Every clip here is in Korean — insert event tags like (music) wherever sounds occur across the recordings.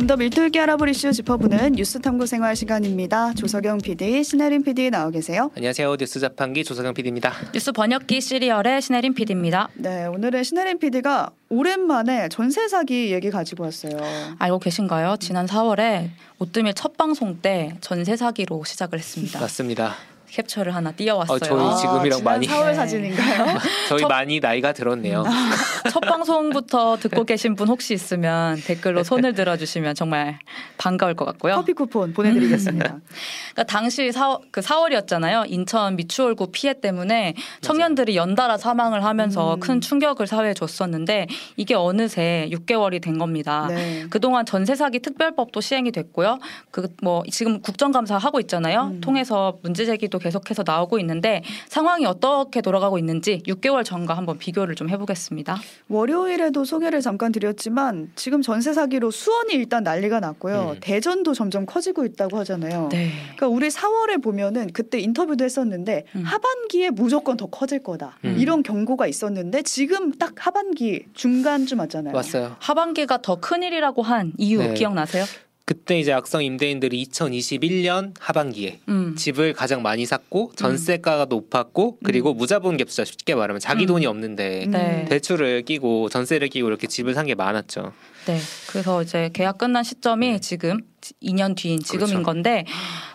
좀 더 밀도 있게 알아볼 이슈 짚어보는 뉴스 탐구 생활 시간입니다. 조석영 PD, 신혜림 PD 나와 계세요. 안녕하세요. 뉴스 자판기 조석영 PD입니다. 뉴스 번역기 시리얼의 신혜림 PD입니다. 네, 오늘은 신혜림 PD가 오랜만에 전세 사기 얘기 가지고 왔어요. 알고 계신가요? 지난 4월에 오뜨밀 첫 방송 때 전세 사기로 시작을 했습니다. 맞습니다. 캡처를 하나 띄워왔어요. 어, 저희 지금이랑 지난 많이 4월 네. 사진인가요? (laughs) 저희 첫- 많이 나이가 들었네요. 첫 방송부터 듣고 계신 분 혹시 있으면 댓글로 손을 들어주시면 정말 반가울 것 같고요. 커피 쿠폰 보내드리겠습니다. 그러니까 당시 4, 그 4월이었잖아요. 인천 미추홀구 피해 때문에 청년들이 연달아 사망을 하면서 음. 큰 충격을 사회에 줬었는데 이게 어느새 6개월이 된 겁니다. 네. 그동안 전세 사기 특별법도 시행이 됐고요. 그 뭐 지금 국정감사 하고 있잖아요. 음. 통해서 문제 제기도 계속해서 나오고 있는데 상황이 어떻게 돌아가고 있는지 6개월 전과 한번 비교를 좀 해보겠습니다. 월요일에도 소개를 잠깐 드렸지만 지금 전세 사기로 수원이 일단 난리가 났고요. 음. 대전도 점점 커지고 있다고 하잖아요. 네. 그러니까 우리 4월에 보면은 그때 인터뷰도 했었는데 음. 하반기에 무조건 더 커질 거다 음. 이런 경고가 있었는데 지금 딱 하반기 중간쯤 왔잖아요. 왔어요. 하반기가 더 큰 일이라고 한 이유 네. 기억나세요? 그때 이제 악성 임대인들이 2021년 하반기에 음. 집을 가장 많이 샀고 전세가가 높았고 그리고 무자본 갭투자 쉽게 말하면 자기 음. 돈이 없는데 네. 대출을 끼고 전세를 끼고 이렇게 집을 산 게 많았죠. 네. 그래서 이제 계약 끝난 시점이 네. 지금 2년 뒤인 지금인 그렇죠. 건데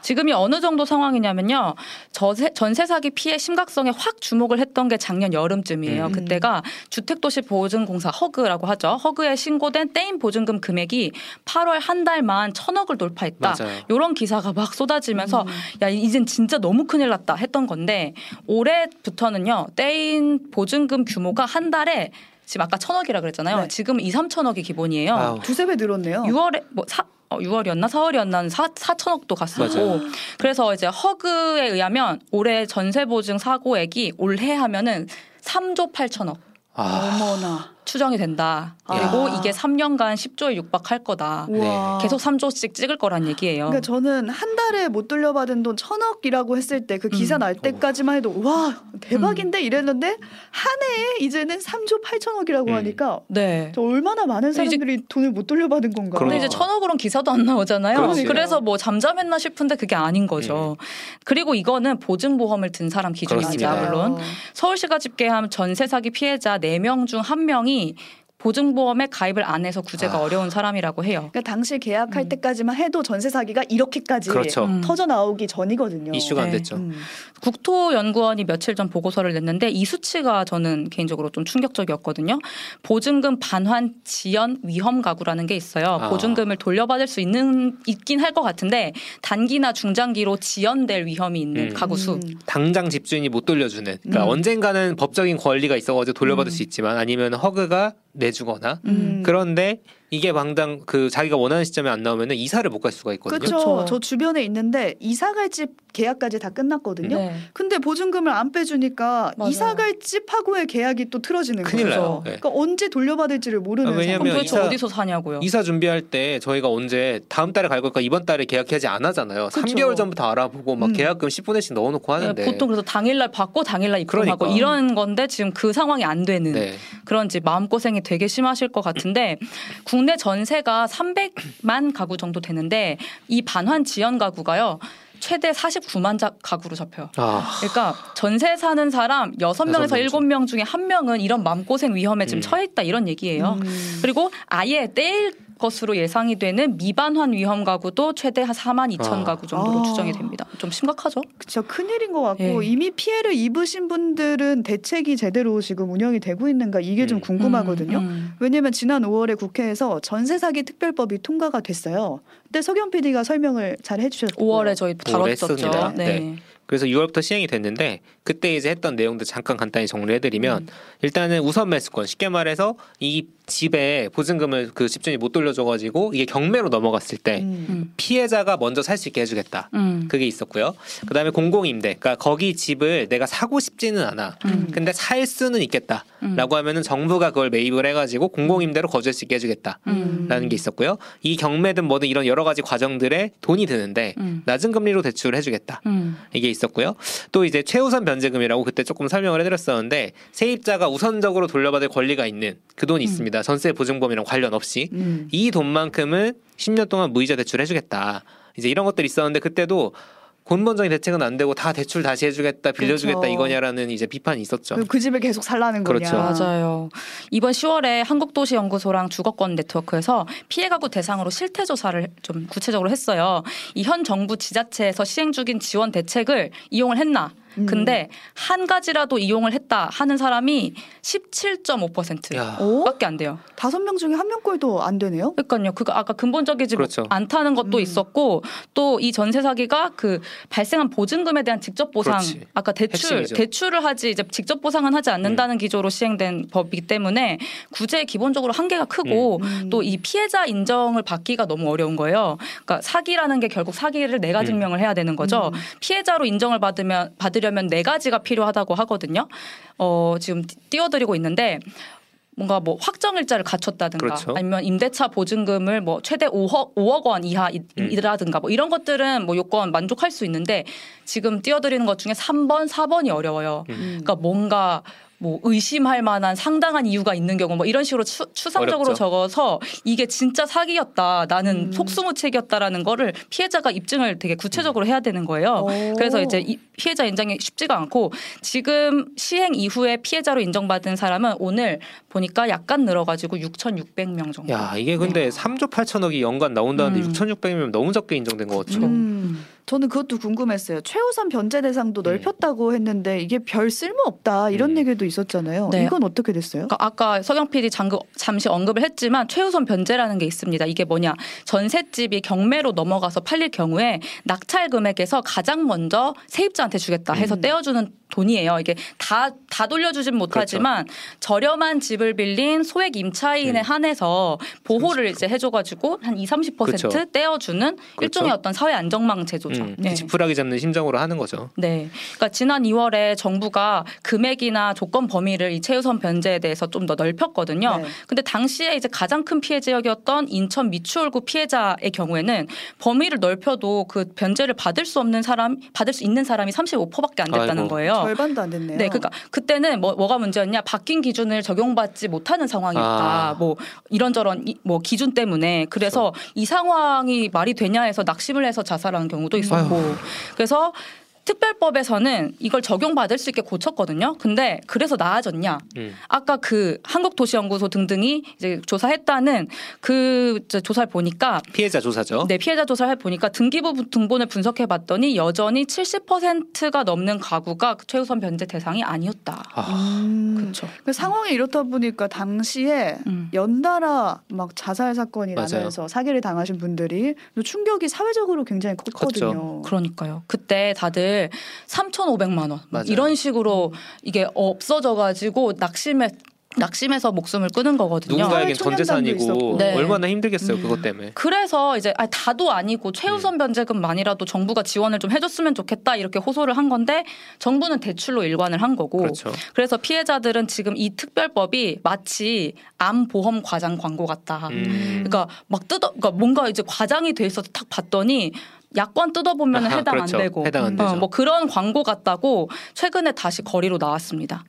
지금이 어느 정도 상황이냐면요. 저세, 전세 사기 피해 심각성에 확 주목을 했던 게 작년 여름쯤이에요. 음. 그때가 주택도시보증공사 허그라고 하죠. 허그에 신고된 떼인 보증금 금액이 8월 한 달만 천억을 돌파했다. 맞아요. 이런 기사가 막 쏟아지면서 음. 야 이젠 진짜 너무 큰일 났다 했던 건데 올해부터는요 떼인 보증금 규모가 한 달에 지금 아까 천억이라 그랬잖아요. 네. 지금 2, 3천억이 기본이에요. 아우. 두세 배 늘었네요. 6월에 뭐 사, 어, 6월이었나? 4월이었나? 4, 4천억도 갔었고. 맞아요. 그래서 이제 허그에 의하면 올해 전세 보증 사고액이 올해 하면은 3조 8천억. 아, 어머나. 추정이 된다. 그리고 아. 이게 3년간 10조에 육박할 거다. 우와. 계속 3조씩 찍을 거란 얘기예요. 그러니까 저는 한 달에 못 돌려받은 돈 천억이라고 했을 때 그 기사 음. 날 때까지만 해도 와 대박인데 이랬는데 한 해에 이제는 3조 8천억이라고 음. 하니까 네. 저 얼마나 많은 근데 이제- 사람들이 돈을 못 돌려받은 건가. 근데 이제 그러니까. 천억으로는 기사도 안 나오잖아요. 그렇지. 그래서 뭐 잠잠했나 싶은데 그게 아닌 거죠. 그리고 이거는 보증보험을 든 사람 기준입니다. 그렇습니다. 물론 서울시가 집계한 전세 사기 피해자 4명 중 1명이 に 보증보험에 가입을 안 해서 구제가 아. 어려운 사람이라고 해요. 그러니까 당시 계약할 음. 때까지만 해도 전세 사기가 이렇게까지 그렇죠. 음. 터져 나오기 전이거든요. 이슈가 안 네. 됐죠. 음. 국토연구원이 며칠 전 보고서를 냈는데 이 수치가 저는 개인적으로 좀 충격적이었거든요. 보증금 반환 지연 위험 가구라는 게 있어요. 아. 보증금을 돌려받을 수 있는 있긴 할 것 같은데 단기나 중장기로 지연될 위험이 있는 음. 가구 수. 음. 당장 집주인이 못 돌려주는. 그러니까 음. 언젠가는 법적인 권리가 있어가지고 돌려받을 음. 수 있지만 아니면 허그가 내주거나 음. 그런데 이게 방당 그 자기가 원하는 시점에 안 나오면은 이사를 못 갈 수가 있거든요. 그렇죠. 저 주변에 있는데 이사 갈 집 계약까지 다 끝났거든요. 네. 근데 보증금을 안 빼주니까 맞아요. 이사 갈 집하고의 계약이 또 틀어지는 큰일 거죠. 나요. 네. 그러니까 언제 돌려받을지를 모르는 아, 왜냐면 그럼. 도대체 이사- 어디서 사냐고요. 이사 준비할 때 저희가 언제 다음 달에 갈 걸까 이번 달에 계약하지 않았잖아요. 그쵸. 3개월 전부터 알아보고 막 음. 계약금 10분의씩 넣어놓고 네, 하는데 보통 그래서 당일날 받고 당일날 입금하고 그러니까. 이런 건데 지금 그 상황이 안 되는 네. 그런지 마음 고생이 되게 심하실 것 같은데 국내 전세가 300만 가구 정도 되는데 이 반환 지연 가구가요. 최대 49만 자 가구로 잡혀요. 아, 그러니까 전세 사는 사람 6명에서 여섯 명 중. 7명 중에 한 명은 이런 마음고생 위험에 지금 음. 처해 있다 이런 얘기예요. 음. 그리고 아예 떼일 것으로 예상이 되는 미반환 위험 가구도 최대 한 4만 2천 아. 가구 정도로 아. 추정이 됩니다. 좀 심각하죠? 그쵸 큰일인 것 같고 예. 이미 피해를 입으신 분들은 대책이 제대로 지금 운영이 되고 있는가 이게 좀 음. 궁금하거든요. 음, 음. 왜냐면 지난 5월에 국회에서 전세 사기 특별법이 통과가 됐어요. 그때 석영 PD가 설명을 잘 해주셨고 5월에 저희 다뤘었죠. 네. 네. 그래서 6월부터 시행이 됐는데 그때 이제 했던 내용들 잠깐 간단히 정리해드리면 음. 일단은 우선 매수권 쉽게 말해서 이 집에 보증금을 그 집주인이 못 돌려줘가지고 이게 경매로 넘어갔을 때 음. 음. 피해자가 먼저 살 수 있게 해주겠다. 음. 그게 있었고요. 그다음에 공공임대, 그러니까 거기 집을 내가 사고 싶지는 않아. 음. 근데 살 수는 있겠다라고 음. 하면은 정부가 그걸 매입을 해가지고 공공임대로 거주할 수 있게 해주겠다. 음. 라는 게 있었고요. 이 경매든 뭐든 이런 여러 가지 과정들에 돈이 드는데 음. 낮은 금리로 대출을 해주겠다. 음. 이게 있었고요. 또 이제 최우선 변제금이라고 그때 조금 설명을 해드렸었는데 세입자가 우선적으로 돌려받을 권리가 있는 그 돈이 음. 있습니다. 전세 보증범이랑 관련 없이 음. 이 돈만큼은 10년 동안 무이자 대출 해주겠다. 이제 이런 것들이 있었는데 그때도 근본적인 대책은 안 되고 다 대출 다시 해주겠다, 빌려주겠다 그렇죠. 이거냐라는 이제 비판이 있었죠. 그 집에 계속 살라는 거냐. 그렇죠. 맞아요. 이번 10월에 한국도시연구소랑 주거권 네트워크에서 피해 가구 대상으로 실태 조사를 좀 구체적으로 했어요. 이 현 정부 지자체에서 시행 중인 지원 대책을 이용을 했나? 음. 근데 한 가지라도 이용을 했다 하는 사람이 17.5%밖에 야. 오? 안 돼요. 다섯 명 중에 한 명꼴도 안 되네요. 그러니까요. 그거 아까 근본적이지 그렇죠. 않다는 것도 음. 있었고 또 이 전세 사기가 그 발생한 보증금에 대한 직접 보상 그렇지. 아까 대출 핵심이죠. 대출을 하지 이제 직접 보상은 하지 않는다는 기조로 시행된 법이기 때문에 구제에 기본적으로 한계가 크고 음. 또이 피해자 인정을 받기가 너무 어려운 거예요. 그러니까 사기라는 게 결국 사기를 내가 음. 증명을 해야 되는 거죠. 음. 피해자로 인정을 받으면 받으려 면 네 가지가 필요하다고 하거든요. 어, 지금 띄워드리고 있는데 뭔가 뭐 확정 일자를 갖췄다든가 그렇죠. 아니면 임대차 보증금을 뭐 최대 5억 5억 원 음. 이하이라든가 뭐 이런 것들은 뭐 요건 만족할 수 있는데 지금 띄워드리는 것 중에 3번, 4번이 어려워요. 음. 그러니까 뭔가 뭐 의심할 만한 상당한 이유가 있는 경우 뭐 이런 식으로 추, 추상적으로 어렵죠. 적어서 이게 진짜 사기였다 나는 음. 속수무책이었다라는 거를 피해자가 입증을 되게 구체적으로 해야 되는 거예요. 오. 그래서 이제 이 피해자 인정이 쉽지가 않고 지금 시행 이후에 피해자로 인정받은 사람은 오늘 보니까 약간 늘어가지고 6,600명 정도. 야 이게 근데 3조 8천억이 연간 나온다는데 음. 6,600명 너무 적게 인정된 것 같죠. 음. 저는 그것도 궁금했어요. 최우선 변제 대상도 네. 넓혔다고 했는데 이게 별 쓸모 없다 이런 음. 얘기도 있었잖아요. 네. 이건 어떻게 됐어요? 그러니까 아까 서경 PD 장그, 잠시 언급을 했지만 최우선 변제라는 게 있습니다. 이게 뭐냐 전셋집이 경매로 넘어가서 팔릴 경우에 낙찰 금액에서 가장 먼저 세입자한테 주겠다 해서 음. 떼어주는 돈이에요. 이게 다 다 돌려주진 못하지만 저렴한 집을 빌린 소액 임차인에 음. 한해서 보호를 이제 해줘가지고 한 2, 30% 그렇죠. 떼어주는 일종의 어떤 사회 안정망 제도죠. 음, 네. 지푸라기 잡는 심정으로 하는 거죠. 네. 그러니까 지난 2월에 정부가 금액이나 조건 범위를 이 최우선 변제에 대해서 좀 더 넓혔거든요. 네. 근데 당시에 이제 가장 큰 피해 지역이었던 인천 미추홀구 피해자의 경우에는 범위를 넓혀도 그 변제를 받을 수 없는 사람, 받을 수 있는 사람이 35%밖에 안 됐다는 아이고. 거예요. 절반도 안 됐네요. 네, 그러니까 그때는 뭐, 뭐가 문제였냐? 바뀐 기준을 적용받지 못하는 상황이었다. 아. 뭐 이런저런 이- 뭐 기준 때문에 그래서 이 상황이 말이 되냐 해서 낙심을 해서 자살하는 경우도 있었고 그래서 특별법에서는 이걸 적용받을 수 있게 고쳤거든요. 근데 그래서 나아졌냐? 음. 아까 그 한국도시연구소 등등이 이제 조사했다는 그 조사를 보니까 피해자 조사죠. 네, 피해자 조사를 해 보니까 등기부 등본을 분석해 봤더니 여전히 70%가 넘는 가구가 그 최우선 변제 대상이 아니었다. 아, 음. 그렇죠. 그 상황이 이렇다 보니까 당시에 음. 연달아 막 자살 사건이 맞아요. 나면서 사기를 당하신 분들이 충격이 사회적으로 굉장히 컸거든요. 컸죠. 그러니까요. 그때 다들 3,500만 원 맞아요. 이런 식으로 이게 없어져 가지고 낙심해 낙심해서 목숨을 끊은 거거든요. 누군가에겐 전 재산이고. 네. 얼마나 힘들겠어요 음. 그것 때문에. 그래서 이제 아, 다도 아니고 음. 최우선 변제금만이라도 정부가 지원을 좀 해줬으면 좋겠다 이렇게 호소를 한 건데 정부는 대출로 일관을 한 거고 그렇죠. 그래서 피해자들은 지금 이 특별법이 마치 암 보험 과장 광고 같다. 음. 그러니까 막 뜯어, 그러니까 뭔가 이제 과장이 돼 있어서 탁 봤더니 약관 뜯어보면 아하, 해당 그렇죠. 안 되고, 해당 안 어. 뭐 그런 광고 같다고 최근에 다시 거리로 나왔습니다.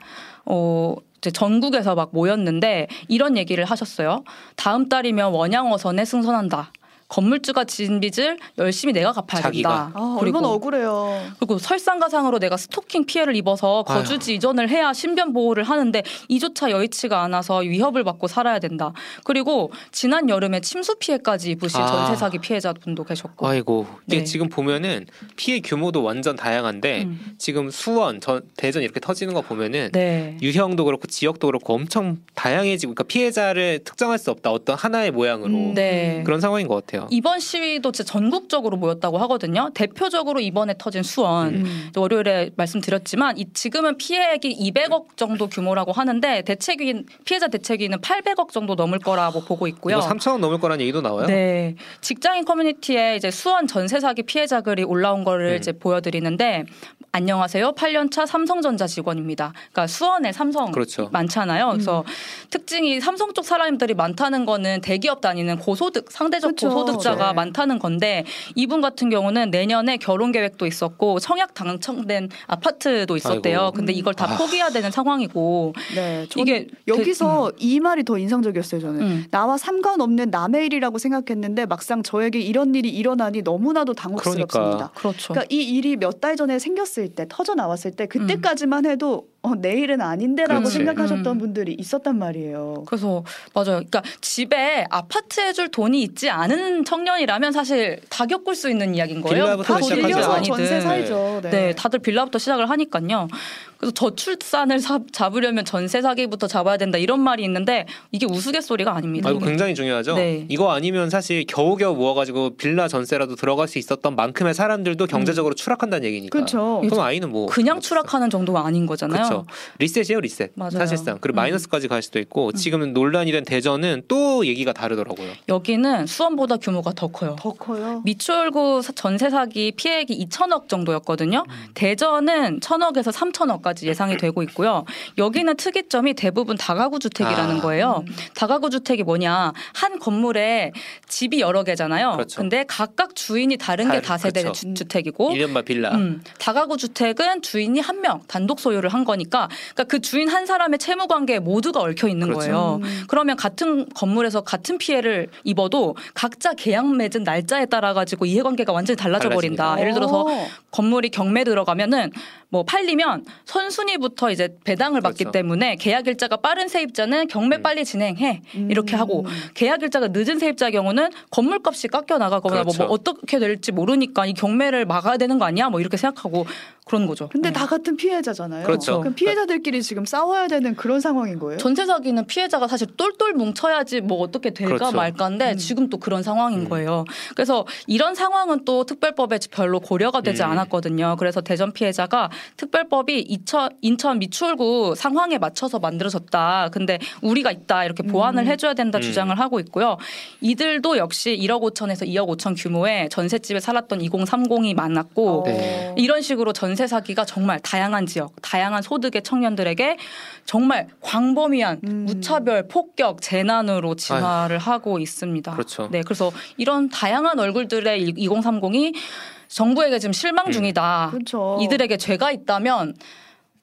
어, 이제 전국에서 막 모였는데 이런 얘기를 하셨어요. 다음 달이면 원양어선에 승선한다. 건물주가 진 빚을 열심히 내가 갚아야 자기가. 된다. 아, 그리고 얼마나 억울해요. 그리고 설상가상으로 내가 스토킹 피해를 입어서 아유. 거주지 이전을 해야 신변 보호를 하는데 이조차 여의치가 않아서 위협을 받고 살아야 된다. 그리고 지난 여름에 침수 피해까지 입으신 아. 전세 사기 피해자분도 계셨고. 아이고 이게 네. 지금 보면은 피해 규모도 완전 다양한데 음. 지금 수원, 전, 대전 이렇게 터지는 거 보면은 네. 유형도 그렇고 지역도 그렇고 엄청 다양해지고 그러니까 피해자를 특정할 수 없다 어떤 하나의 모양으로 음. 네. 그런 상황인 것 같아요. 이번 시위도 진짜 전국적으로 모였다고 하거든요. 대표적으로 이번에 터진 수원. 음. 월요일에 말씀드렸지만 이 지금은 피해액이 200억 정도 규모라고 하는데 대책위 피해자 대책위는 800억 정도 넘을 거라고 보고 있고요. 이거 3천억 넘을 거라는 얘기도 나와요. 네. 직장인 커뮤니티에 이제 수원 전세 사기 피해자 글이 올라온 거를 음. 이제 보여드리는데 안녕하세요. 8년차 삼성전자 직원입니다. 그러니까 수원에 삼성 그렇죠. 많잖아요. 그래서 음. 특징이 삼성 쪽 사람들이 많다는 거는 대기업 다니는 고소득 상대적 그쵸. 고소득자가 네. 많다는 건데 이분 같은 경우는 내년에 결혼 계획도 있었고 청약 당첨된 아파트도 있었대요. 아이고. 근데 이걸 다 아. 포기해야 되는 상황이고 네, 이게 여기서 이 말이 더 인상적이었어요. 저는 음. 나와 상관없는 남의 일이라고 생각했는데 막상 저에게 이런 일이 일어나니 너무나도 당혹스럽습니다. 그러니까. 그렇죠. 그러니까 이 일이 몇 달 전에 생겼을 때 터져 나왔을 때 그때까지만 해도 어, 내일은 아닌데라고 그렇지. 생각하셨던 음. 분들이 있었단 말이에요. 그래서 맞아요. 그러니까 집에 아파트 해줄 돈이 있지 않은 청년이라면 사실 다 겪을 수 있는 이야기인 거예요. 빌라부터 다 시작하죠. 빌려서. 전세 살죠. 네. 네, 다들 빌라부터 시작을 하니까요. 그래서 저출산을 사- 잡으려면 전세 사기부터 잡아야 된다 이런 말이 있는데 이게 우스갯소리가 아닙니다. 아, 이거 굉장히 중요하죠. 네. 이거 아니면 사실 겨우겨우 모아가지고 빌라 전세라도 들어갈 수 있었던 만큼의 사람들도 경제적으로 추락한다는 얘기니까. 그렇죠. 그럼 아이는 뭐 그냥 추락하는 정도가 아닌 거잖아요. 그 렇죠. 리셋이에요, 리셋. 맞아요. 사실상. 그리고 음. 마이너스까지 갈 수도 있고 지금 논란이 된 대전은 또 얘기가 다르더라고요. 여기는 수원보다 규모가 더 커요. 더 커요. 미추홀구 사- 전세 사기 피해액이 2천억 정도였거든요. 대전은 1천억에서 3천억까지 예상이 되고 있고요. 여기는 특이점이 대부분 다가구 주택이라는 아. 거예요. 다가구 주택이 뭐냐? 한 건물에 집이 여러 개잖아요. 그렇죠. 근데 각각 주인이 다른 게 다- 다세대 그렇죠. 주- 주택이고 일련마 빌라. 음, 다가구 주택은 주인이 한 명 단독 소유를 한 거니까 그러니까 그 주인 한 사람의 채무 관계에 모두가 얽혀 있는 그렇죠. 거예요. 음. 그러면 같은 건물에서 같은 피해를 입어도 각자 계약 맺은 날짜에 따라 가지고 이해관계가 완전히 달라져 버린다. 예를 들어서 어. 건물이 경매 들어가면은 뭐 팔리면 선순위부터 이제 배당을 받기 그렇죠. 때문에 계약 일자가 빠른 세입자는 경매 음. 빨리 진행해 이렇게 음. 하고 계약 일자가 늦은 세입자 경우는 건물값이 깎여 나가거나 뭐- 그렇죠. 뭐 어떻게 될지 모르니까 이 경매를 막아야 되는 거 아니야? 뭐 이렇게 생각하고 그런 거죠. 근데 네. 다 같은 피해자잖아요. 그렇죠. 그럼 피해자들끼리 지금 싸워야 되는 그런 상황인 거예요. 전세 사기는 피해자가 사실 똘똘 뭉쳐야지 뭐 어떻게 될까 그렇죠. 말까인데 음. 지금 또 그런 상황인 음. 거예요. 그래서 이런 상황은 또 특별법에 별로 고려가 되지 음. 않았거든요. 그래서 대전 피해자가 특별법이 이천, 인천 미추홀구 상황에 맞춰서 만들어졌다. 근데 우리가 있다 이렇게 보완을 음. 해줘야 된다 음. 주장을 하고 있고요. 이들도 역시 1억 5천에서 2억 5천 규모의 전셋집에 살았던 2030이 만났고 네. 이런 식으로 전세 사기가 정말 다양한 지역, 다양한 소득의 청년들에게 정말 광범위한 음. 무차별 폭격 재난으로 진화를 하고 있습니다. 그렇죠. 네, 그래서 이런 다양한 얼굴들의 2030이 정부에게 지금 실망 음. 중이다. 그렇죠. 이들에게 죄가 있다면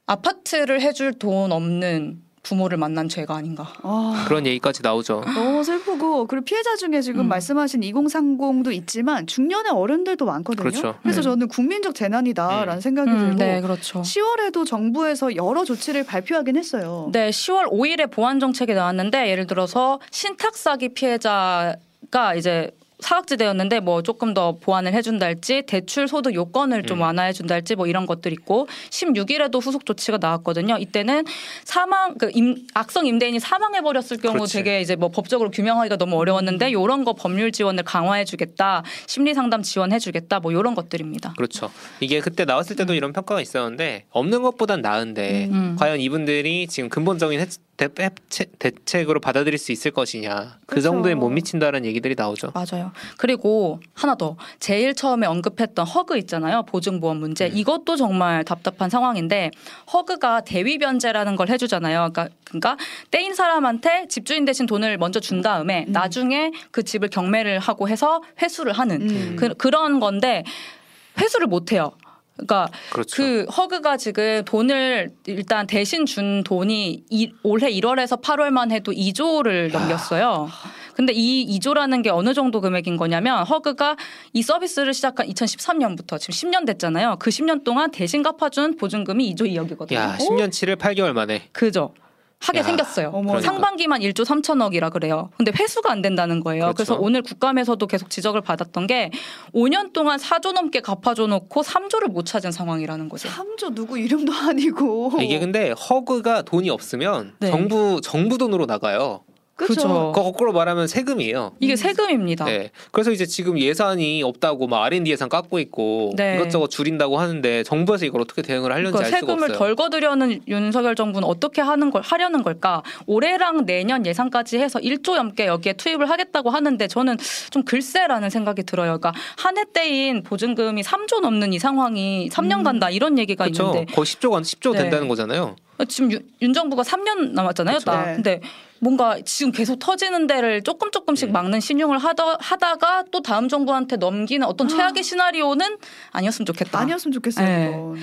아파트를 해줄 돈 없는 부모를 만난 죄가 아닌가. 아, 그런 얘기까지 나오죠. 너무 슬프고 그리고 피해자 중에 지금 음. 말씀하신 2030도 있지만 중년의 어른들도 많거든요. 그렇죠. 래서 네. 저는 국민적 재난이다라는 음. 생각이 들고 네, 그렇죠. 10월에도 정부에서 여러 조치를 발표하긴 했어요. 네, 10월 5일에 보완 정책이 나왔는데 예를 들어서 신탁 사기 피해자 가 이제 사각지대였는데 뭐 조금 더 보완을 해준다 할지 대출 소득 요건을 좀 음. 완화해준다 할지 뭐 이런 것들 있고 16일에도 후속 조치가 나왔거든요. 이때는 사망 그 임, 악성 임대인이 사망해 버렸을 경우 그렇지. 되게 이제 뭐 법적으로 규명하기가 너무 어려웠는데 요런 거 법률 지원을 강화해주겠다, 심리 상담 지원해주겠다 뭐 요런 것들입니다. 그렇죠. 이게 그때 나왔을 때도 이런 평가가 있었는데 없는 것보단 나은데 음. 과연 이분들이 지금 근본적인 해, 대, 대책, 대책 으로 받아들일 수 있을 것이냐 그 그렇죠. 정도에 못 미친다는 얘기들이 나오죠. 맞아요. 그리고 하나 더 제일 처음에 언급했던 허그 있잖아요. 보증보험 문제. 음. 이것도 정말 답답한 상황인데 허그가 대위 변제라는 걸 해주잖아요. 그러니까, 그러니까 떼인 사람한테 집주인 대신 돈을 먼저 준 다음에 음. 나중에 그 집을 경매를 하고 해서 회수를 하는 음. 그, 그런 건데 회수를 못 해요. 그러니까 그렇죠. 그 허그가 지금 돈을 일단 대신 준 돈이 이, 올해 1월에서 8월만 해도 2조를 넘겼어요. 근데 이 2조라는 게 어느 정도 금액인 거냐면 허그가 이 서비스를 시작한 2013년부터 지금 10년 됐잖아요. 그 10년 동안 대신 갚아준 보증금이 2조 2억이거든요. 야 10년 치를 8개월 만에 그죠. 하게 야, 생겼어요. 어머. 상반기만 1조 3천억이라 그래요. 근데 회수가 안 된다는 거예요. 그렇죠. 그래서 오늘 국감에서도 계속 지적을 받았던 게 5년 동안 4조 넘게 갚아줘 놓고 3조를 못 찾은 상황이라는 거죠. 삼조 누구 이름도 아니고 이게 근데 허그가 돈이 없으면 네. 정부 정부 돈으로 나가요. 그렇죠. 거꾸로 말하면 세금이에요. 이게 음. 세금입니다. 네. 그래서 이제 지금 예산이 없다고 막 R&D 예산 깎고 있고 네. 이것저것 줄인다고 하는데 정부에서 이걸 어떻게 대응을 하려는지 그러니까 알 수가 세금을 없어요. 덜 거두려는 윤석열 정부는 어떻게 하는 걸 하려는 걸까? 올해랑 내년 예산까지 해서 1조 넘게 여기에 투입을 하겠다고 하는데 저는 좀 글쎄라는 생각이 들어요. 그러니까 한 해 때인 보증금이 3조 넘는 이 상황이 3년 음. 간다 이런 얘기가 그렇죠. 있는데 거의 10조가 10조 네. 된다는 거잖아요. 지금 윤, 윤 정부가 3년 남았잖아요. 그쵸. 딱. 네. 근데 뭔가 지금 계속 터지는 데를 조금 조금씩 음. 막는 신용을 하다, 하다가 또 다음 정부한테 넘기는 어떤 최악의 시나리오는 아니었으면 좋겠다. 아니었으면 좋겠어요. 네.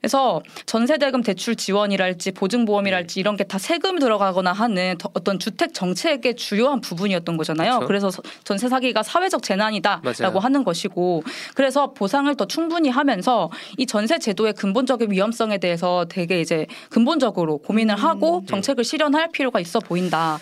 그래서 전세대금 대출 지원이랄지 보증보험이랄지 이런 게 다 세금이 들어가거나 하는 더- 어떤 주택 정책의 주요한 부분이었던 거잖아요. 그렇죠. 그래서 전세 사기가 사회적 재난이다라고 맞아요. 하는 것이고 그래서 보상을 더 충분히 하면서 이 전세 제도의 근본적인 위험성에 대해서 되게 이제 근본적으로 고민을 음. 하고 정책을 실현할 필요가 있어 보인다.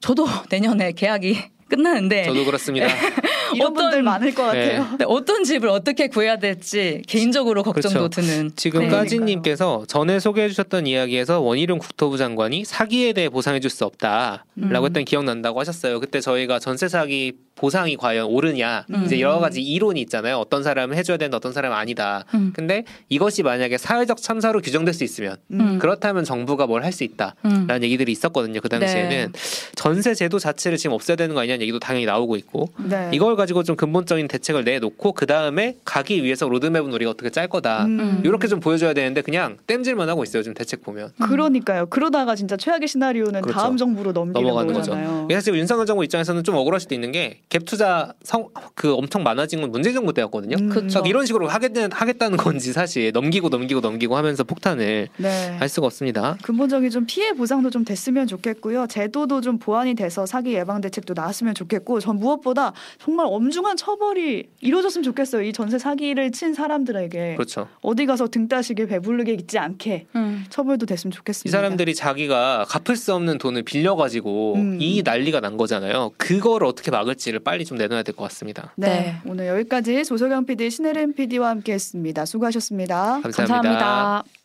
저도 (laughs) 내년에 계약이 끝나는데 저도 그렇습니다. (laughs) 이런 어떤- 분들 많을 것 네. 같아요. 네, 어떤 집을 어떻게 구해야 될지 개인적으로 걱정도 그렇죠. 드는 지금 네. 까지님께서 전에 소개해 주셨던 이야기에서 원희룡 국토부 장관이 사기에 대해 보상해 줄 수 없다라고 음. 했던 기억 난다고 하셨어요. 그때 저희가 전세 사기 보상이 과연 오르냐 음. 이제 여러 가지 이론이 있잖아요. 어떤 사람은 해줘야 되는데 어떤 사람은 아니다. 음. 근데 이것이 만약에 사회적 참사로 규정될 수 있으면 음. 그렇다면 정부가 뭘 할 수 있다라는 음. 얘기들이 있었거든요. 그 당시에는 전세 제도 자체를 지금 없애야 되는 거 아니냐는 얘기도 당연히 나오고 있고 네. 이걸 가지고 좀 근본적인 대책을 내놓고 그 다음에 가기 위해서 로드맵은 우리가 어떻게 짤 거다. 음. 이렇게 좀 보여줘야 되는데 그냥 땜질만 하고 있어요. 지금 대책 보면. 그러니까요. 그러다가 진짜 최악의 시나리오는 그렇죠. 다음 정부로 넘기는 넘어가는 거잖아요. 그래서 지금 윤석열 정부 입장에서는 좀 억울할 수도 있는 게갭 투자 성, 그 엄청 많아진 건 문재인 정부 때였거든요. 음. 이런 식으로 하겠다는, 하겠다는 건지 사실 넘기고 넘기고 넘기고 하면서 폭탄을 네. 할 수가 없습니다. 근본적인 좀 피해 보상도 좀 됐으면 좋겠고요. 제도도 좀 보완이 돼서 사기 예방 대책도 나왔으면 좋겠고, 전 무엇보다 정말 엄중한 처벌이 이루어졌으면 좋겠어요. 이 전세 사기를 친 사람들에게 그렇죠. 어디 가서 등 따시게 배부르게 있지 않게 음. 처벌도 됐으면 이 좋겠습니다. 사람들이 자기가 갚을 수 없는 돈을 빌려가지고 음. 이 난리가 난 거잖아요. 그거를 어떻게 막을지 를 빨리 좀 내놔야 될 것 같습니다. 네, 네. 오늘 여기까지 조석영 PD, 신혜림 PD와 함께했습니다. 수고하셨습니다. 감사합니다. 감사합니다.